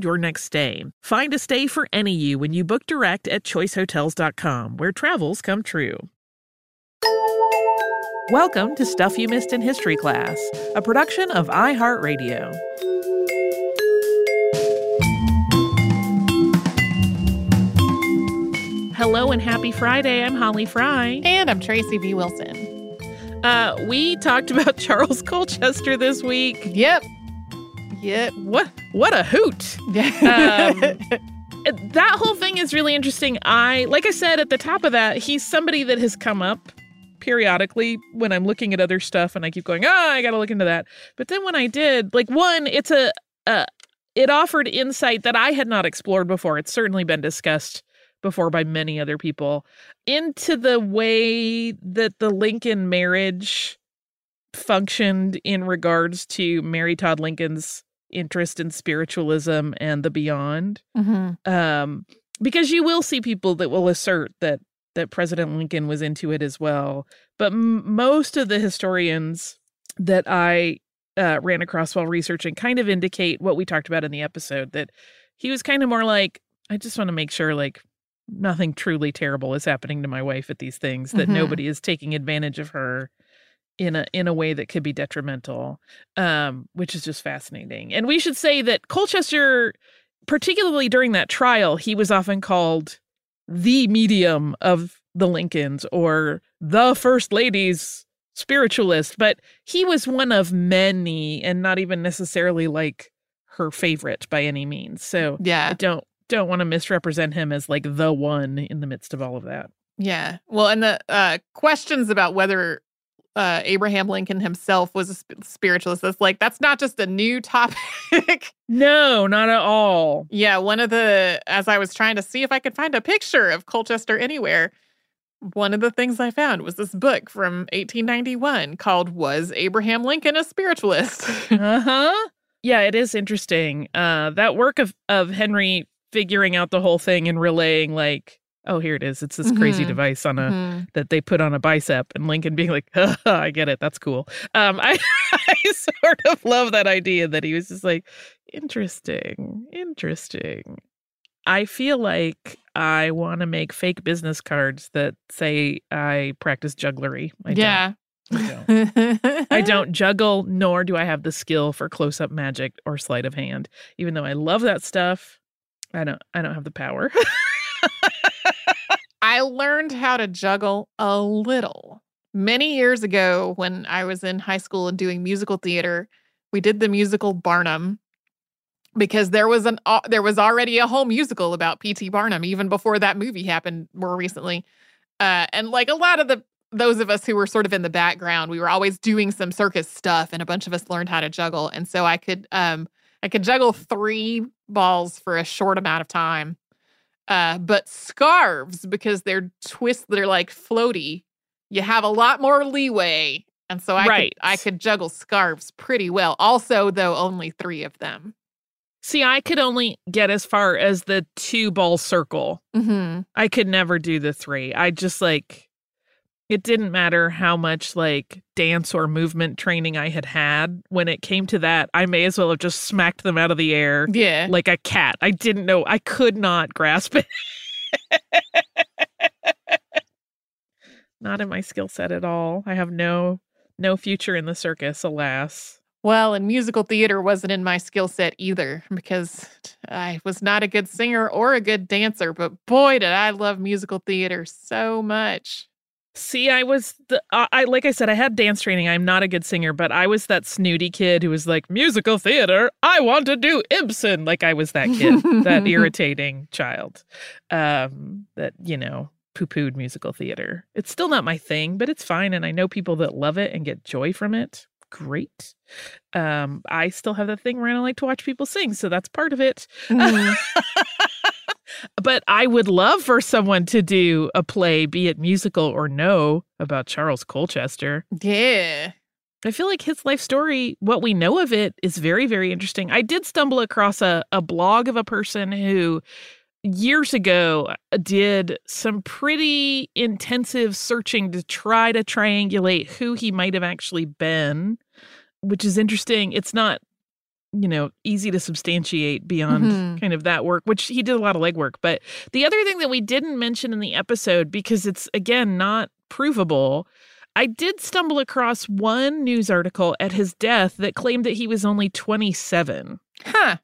your next stay. Find a stay for any you when you book direct at choicehotels.com, where travels come true. Welcome to Stuff You Missed in History Class, a production of iHeartRadio. Hello and happy Friday. I'm Holly Fry. And I'm Tracy V. Wilson. Uh, we talked about Charles Colchester this week. Yep. Yep. What what a hoot. um, that whole thing is really interesting. I like I said at the top of that, he's somebody that has come up periodically when I'm looking at other stuff and I keep going, "Oh, I got to look into that." But then when I did, like one, it's a uh, it offered insight that I had not explored before. It's certainly been discussed before by many other people into the way that the Lincoln marriage functioned in regards to Mary Todd Lincoln's interest in spiritualism and the beyond. Mm-hmm. Um, because you will see people that will assert that that President Lincoln was into it as well. But m- most of the historians that I uh, ran across while researching kind of indicate what we talked about in the episode that he was kind of more like, I just want to make sure like nothing truly terrible is happening to my wife at these things, that Mhm. nobody is taking advantage of her in a in a way that could be detrimental, um, which is just fascinating. And we should say that Colchester, particularly during that trial, he was often called the medium of the Lincolns or the first lady's spiritualist, but he was one of many and not even necessarily like her favorite by any means. So I Yeah. don't don't want to misrepresent him as like the one in the midst of all of that. Yeah. Well, and the uh, questions about whether uh, Abraham Lincoln himself was a sp- spiritualist, that's like, that's not just a new topic. No, not at all. yeah. One of the, as I was trying to see if I could find a picture of Colchester anywhere, one of the things I found was this book from 1891 called Was Abraham Lincoln a Spiritualist? uh-huh. Yeah, it is interesting. Uh that work of of Henry figuring out the whole thing and relaying like, oh, here it is. It's this crazy Mhm. device on a Mhm. that they put on a bicep and Lincoln being like, I get it. That's cool. Um I I sort of love that idea that he was just like, interesting. Interesting. I feel like I want to make fake business cards that say I practice jugglery. I don't. yeah. I don't. I don't juggle, nor do I have the skill for close-up magic or sleight of hand. Even though I love that stuff, I don't. I don't have the power. I learned how to juggle a little many years ago when I was in high school and doing musical theater. We did the musical Barnum. because there was an uh, there was already a whole musical about P.T. Barnum even before that movie happened more recently. Uh, and like a lot of the those of us who were sort of in the background, we were always doing some circus stuff, and a bunch of us learned how to juggle. And so I could um I could juggle three balls for a short amount of time. Uh, but scarves because they're twists, they're like floaty. You have a lot more leeway, and so I Right. could I could juggle scarves pretty well. Also, though, only three of them. See, I could only get as far as the two ball circle. Mm-hmm. I could never do the three. I just like it didn't matter how much like dance or movement training I had had. When it came to that, I may as well have just smacked them out of the air Yeah. like a cat. I didn't know. I could not grasp it. not in my skill set at all. I have no no future in the circus, alas. Well, and musical theater wasn't in my skill set either because I was not a good singer or a good dancer, but boy, did I love musical theater so much. See, I was the I I- like I said, I had dance training. I'm not a good singer, but I was that snooty kid who was like musical theater. I want to do Ibsen. Like I was that kid, that irritating child, um, that you know poo pooed musical theater. It's still not my thing, but it's fine, and I know people that love it and get joy from it. Great. Um, I still have that thing where I don't like to watch people sing, so that's part of it. Mhm. but I would love for someone to do a play, be it musical or no, about Charles Colchester. yeah. I feel like his life story, what we know of it, is very, very interesting. I did stumble across a, a blog of a person who years ago uh, did some pretty intensive searching to try to triangulate who he might have actually been, which is interesting. It's not, you know, easy to substantiate beyond Mhm. kind of that work, which he did a lot of legwork. But the other thing that we didn't mention in the episode, because it's again not provable, I did stumble across one news article at his death that claimed that he was only 27. Huh.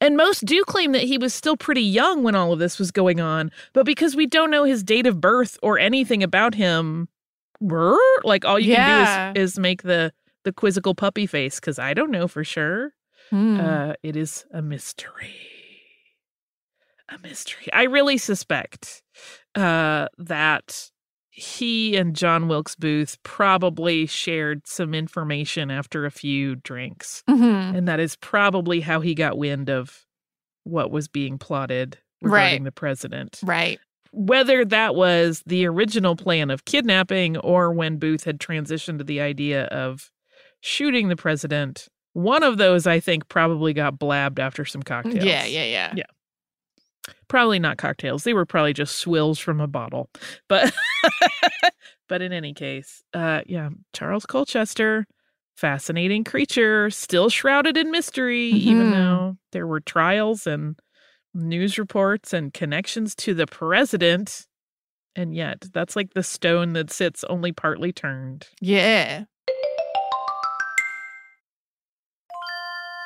And most do claim that he was still pretty young when all of this was going on, but because we don't know his date of birth or anything about him, like all you Yeah. can do is, is make the the quizzical puppy face because I don't know for sure. Hmm. Uh, it is a mystery. A mystery. I really suspect uh, that he and John Wilkes Booth probably shared some information after a few drinks. Mhm. And that is probably how he got wind of what was being plotted regarding Right. the president. Right. Whether that was the original plan of kidnapping or when Booth had transitioned to the idea of shooting the president, one of those I think probably got blabbed after some cocktails. Yeah, yeah, yeah. Yeah. Probably not cocktails. They were probably just swills from a bottle. But but in any case, uh yeah, Charles Colchester, fascinating creature, still shrouded in mystery even Mhm. though there were trials and news reports and connections to the president. And yet, that's like the stone that sits only partly turned. Yeah.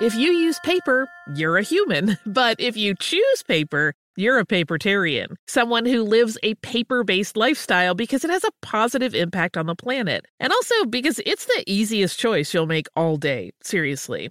If you use paper, you're a human. But if you choose paper, you're a papertarian, someone who lives a paper based lifestyle because it has a positive impact on the planet. And also because it's the easiest choice you'll make all day. Seriously.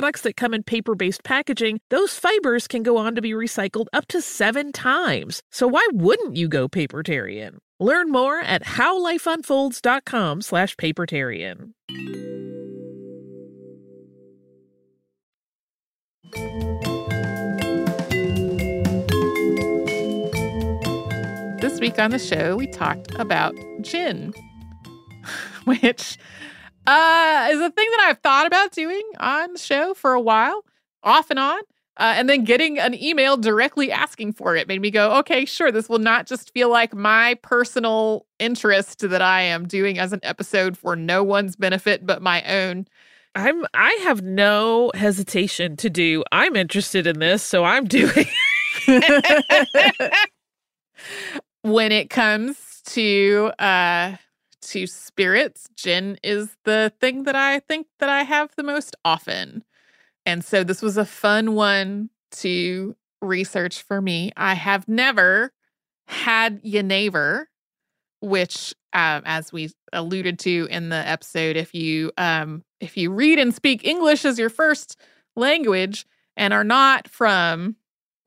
that come in paper based packaging, those fibers can go on to be recycled up to seven times. So why wouldn't you go papertarian? Learn more at howlifeunfolds.com slash papertarian. This week on the show, we talked about gin, which uh, is a thing that I've thought about doing on the show for a while, off and on. Uh, and then getting an email directly asking for it made me go, okay, sure, this will not just feel like my personal interest that I am doing as an episode for no one's benefit but my own. I'm I have no hesitation to do. I'm interested in this, so I'm doing. when it comes to uh to spirits, gin is the thing that I think that I have the most often. And so this was a fun one to research for me. I have never had Genever, which um, as we alluded to in the episode, if you um, if you read and speak English as your first language and are not from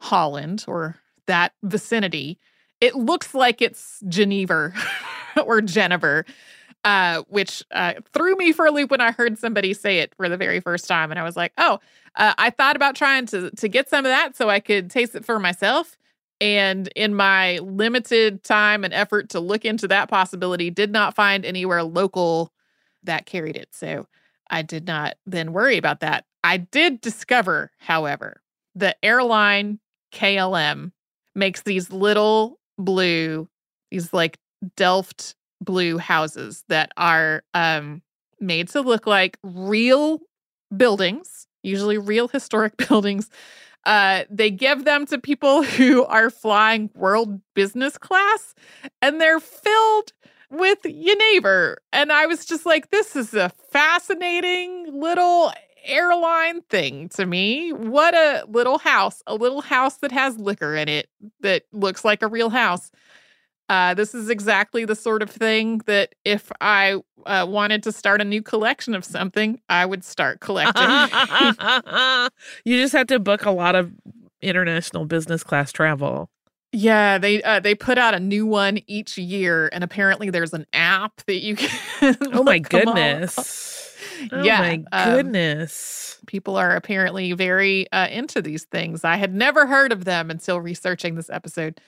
Holland or that vicinity, it looks like it's Geneva or Jennifer, uh, which uh, threw me for a loop when I heard somebody say it for the very first time, and I was like, "Oh, uh, I thought about trying to to get some of that so I could taste it for myself." And in my limited time and effort to look into that possibility, did not find anywhere local that carried it. So I did not then worry about that. I did discover, however, the airline KLM makes these little blue, these like Delft blue houses that are um, made to look like real buildings, usually real historic buildings. Uh, they give them to people who are flying world business class, and they're filled with genever. And I was just like, this is a fascinating little airline thing to me. What a little house, a little house that has liquor in it that looks like a real house. Uh, this is exactly the sort of thing that if I uh, wanted to start a new collection of something, I would start collecting. you just have to book a lot of international business class travel. Yeah, they uh, they put out a new one each year, and apparently there's an app that you can. oh my goodness! Oh yeah, my um, goodness! people are apparently very uh, into these things. I had never heard of them until researching this episode.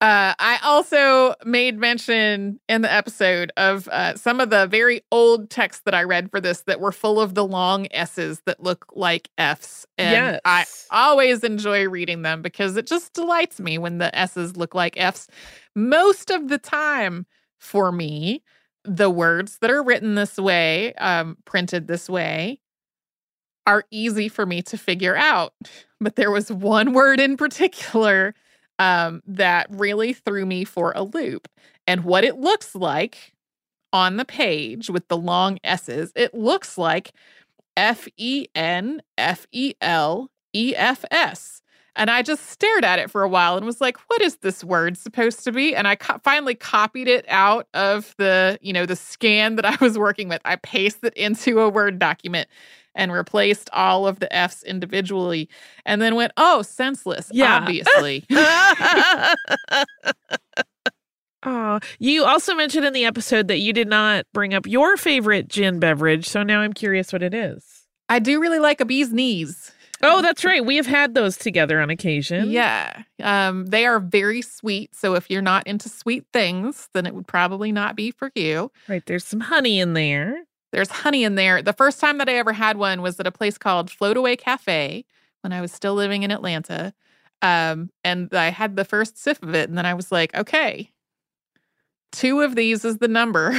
Uh, I also made mention in the episode of uh, some of the very old texts that I read for this that were full of the long S's that look like F's. And Yes. I always enjoy reading them because it just delights me when the S's look like F's. Most of the time, for me, the words that are written this way, um, printed this way, are easy for me to figure out. But there was one word in particular um, that really threw me for a loop. And what it looks like on the page with the long S's, it looks like F E N F E L E F S. And I just stared at it for a while and was like, what is this word supposed to be? And I co- finally copied it out of the, you know, the scan that I was working with. I pasted it into a Word document and replaced all of the F's individually and then went, oh, senseless, Yeah. obviously. Oh, you also mentioned in the episode that you did not bring up your favorite gin beverage, so now I'm curious what it is. I do really like a bee's knees. Oh, that's right. We have had those together on occasion. Yeah. Um, they are very sweet. So if you're not into sweet things, then it would probably not be for you. Right. There's some honey in there. There's honey in there. The first time that I ever had one was at a place called Floataway Cafe when I was still living in Atlanta. Um, and I had the first sip of it, and then I was like, okay, two of these is the number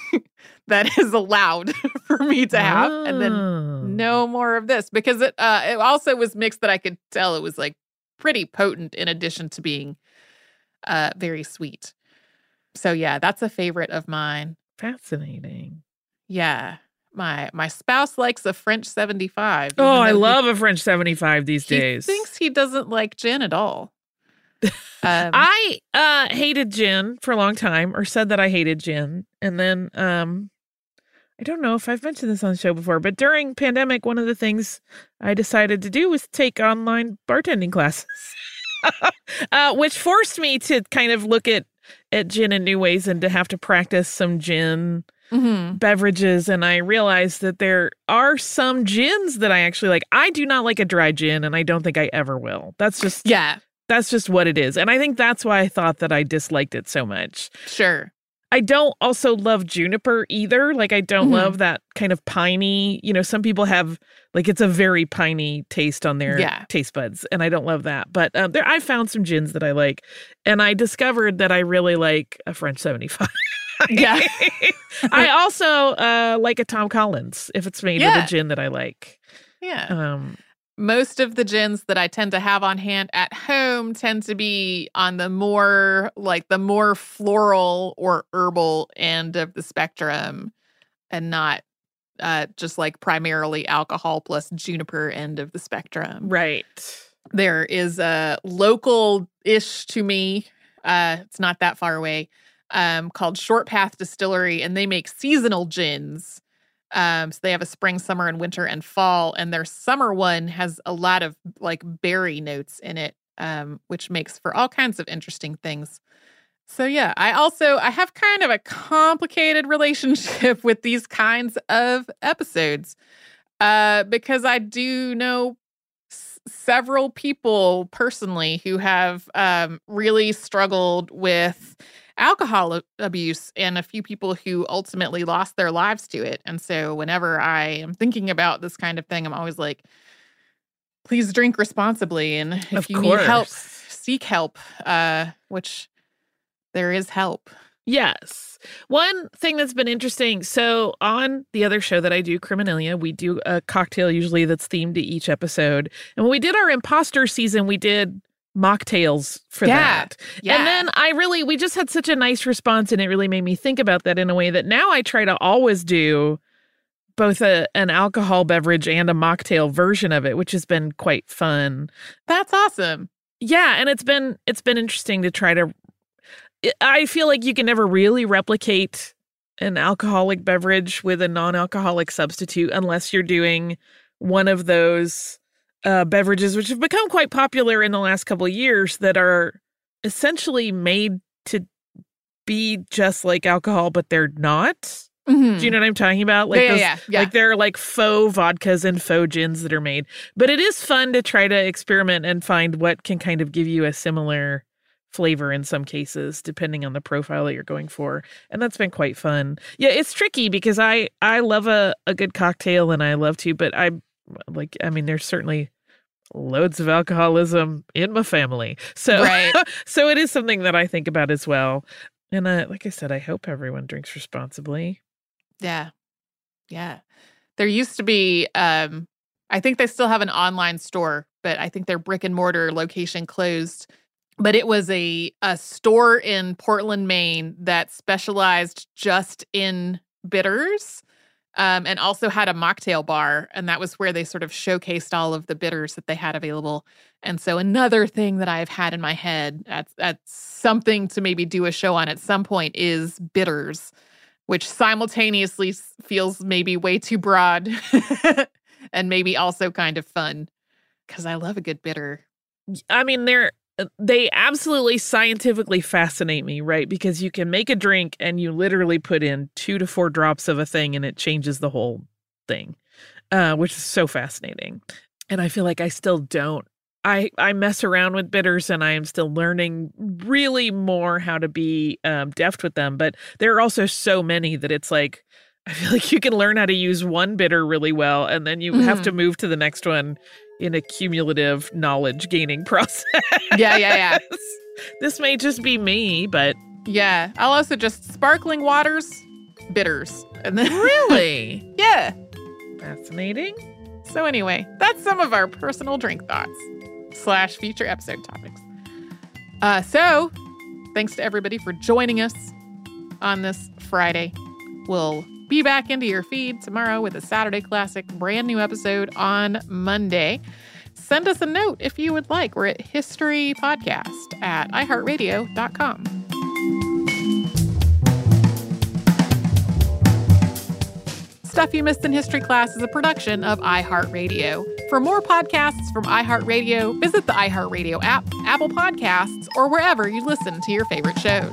that is allowed for me to have. And then Oh. no more of this because it uh it also was mixed that I could tell it was like pretty potent in addition to being uh very sweet. So yeah, that's a favorite of mine. Fascinating. Yeah. My my spouse likes a French 75. Oh, I though he- love a French 75 these he days. thinks he doesn't like gin at all. Um, I uh hated gin for a long time or said that I hated gin. And then um I don't know if I've mentioned this on the show before, but during pandemic one of the things I decided to do was take online bartending classes. uh which forced me to kind of look at at gin in new ways and to have to practice some gin mhm. beverages and I realized that there are some gins that I actually like. I do not like a dry gin and I don't think I ever will. That's just Yeah, that's just what it is. And I think that's why I thought that I disliked it so much. sure. I don't also love juniper either. Like I don't Mhm. love that kind of piney, you know, some people have like it's a very piney taste on their Yeah. taste buds and I don't love that. But um, there I found some gins that I like and I discovered that I really like a French 75. Yeah. I also uh, like a Tom Collins if it's made Yeah. with a gin that I like. Yeah. Um, most of the gins that I tend to have on hand at home tend to be on the more like the more floral or herbal end of the spectrum and not uh just like primarily alcohol plus juniper end of the spectrum. right. There is a local ish to me. Uh it's not that far away. Um called Short Path Distillery and they make seasonal gins. Um, so they have a spring, summer, and winter and fall, and their summer one has a lot of like berry notes in it, um, which makes for all kinds of interesting things. So yeah, I also I have kind of a complicated relationship with these kinds of episodes, uh, because I do know s- several people personally who have um, really struggled with alcohol abuse and a few people who ultimately lost their lives to it. And so whenever I am thinking about this kind of thing, I'm always like, please drink responsibly. And if Of you need help, seek help, uh, which there is help. Yes. One thing that's been interesting. So, on the other show that I do, Criminalia, we do a cocktail usually that's themed to each episode. And when we did our imposter season, we did mocktails for Yeah. that. Yeah. And then I really, we just had such a nice response, and it really made me think about that in a way that now I try to always do both a, an alcohol beverage and a mocktail version of it, which has been quite fun. That's awesome. Yeah, and it's been it's been interesting to try to. I feel like you can never really replicate an alcoholic beverage with a non-alcoholic substitute unless you're doing one of those uh, beverages, which have become quite popular in the last couple of years, that are essentially made to be just like alcohol, but they're not. Mhm. Do you know what I'm talking about? Like yeah, those, yeah, yeah. like they're like faux vodkas and faux gins that are made. But it is fun to try to experiment and find what can kind of give you a similar flavor in some cases, depending on the profile that you're going for. And that's been quite fun. Yeah, it's tricky because I I love a, a good cocktail and I love to, but I like I mean there's certainly loads of alcoholism in my family. So Right. so it is something that I think about as well. And uh, like I said, I hope everyone drinks responsibly. Yeah. Yeah. There used to be um I think they still have an online store, but I think their brick and mortar location closed. But it was a a store in Portland, Maine that specialized just in bitters. Um, and also had a mocktail bar, and that was where they sort of showcased all of the bitters that they had available. And so, another thing that I've had in my head at, at something to maybe do a show on at some point is bitters which simultaneously feels maybe way too broad and maybe also kind of fun because I love a good bitter. I mean, they're uh, they absolutely scientifically fascinate me, right? Because you can make a drink and you literally put in two to four drops of a thing and it changes the whole thing, uh, which is so fascinating. And I feel like I still don't. I I mess around with bitters and I am still learning really more how to be um, deft with them. But there are also so many that it's like I feel like you can learn how to use one bitter really well, and then you have to move to the next one in a cumulative knowledge gaining process. Yeah, yeah, yeah. this may just be me, but Yeah. I'll also just sparkling waters, bitters. And then really yeah. fascinating. So anyway, that's some of our personal drink thoughts slash future episode topics. Uh, so thanks to everybody for joining us on this Friday. We'll be back into your feed tomorrow with a Saturday Classic brand new episode on Monday. Send us a note if you would like. We're at History Podcast at iHeartRadio.com. Stuff You Missed in History Class is a production of iHeartRadio. For more podcasts from iHeartRadio, visit the iHeartRadio app, Apple Podcasts, or wherever you listen to your favorite shows.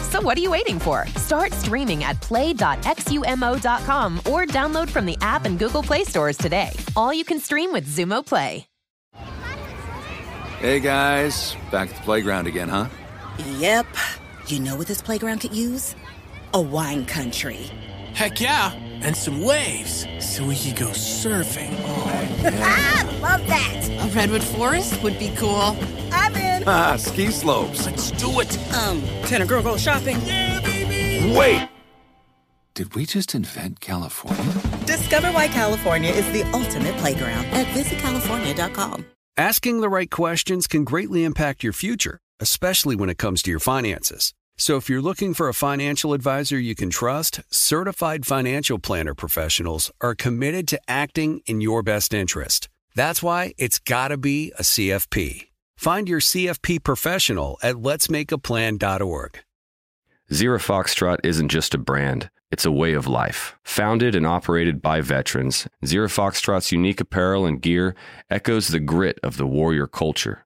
So what are you waiting for? Start streaming at play.xumo.com or download from the app and Google Play stores today. All you can stream with Xumo Play. Hey guys, back at the playground again, huh? Yep. You know what this playground could use? A wine country. Heck yeah, and some waves so we could go surfing. Oh, Ah, love that. A redwood forest would be cool. I'm in. Ah, ski slopes. Let's do it. Um, can a girl go shopping? Wait! Did we just invent California? Discover why California is the ultimate playground at visitcalifornia.com. Asking the right questions can greatly impact your future, especially when it comes to your finances. So if you're looking for a financial advisor you can trust, certified financial planner professionals are committed to acting in your best interest. That's why it's got to be a CFP. Find your CFP professional at letsmakeaplan.org. Zero Foxtrot isn't just a brand, It's a way of life. Founded and operated by veterans, Zero Foxtrot's unique apparel and gear echoes the grit of the warrior culture.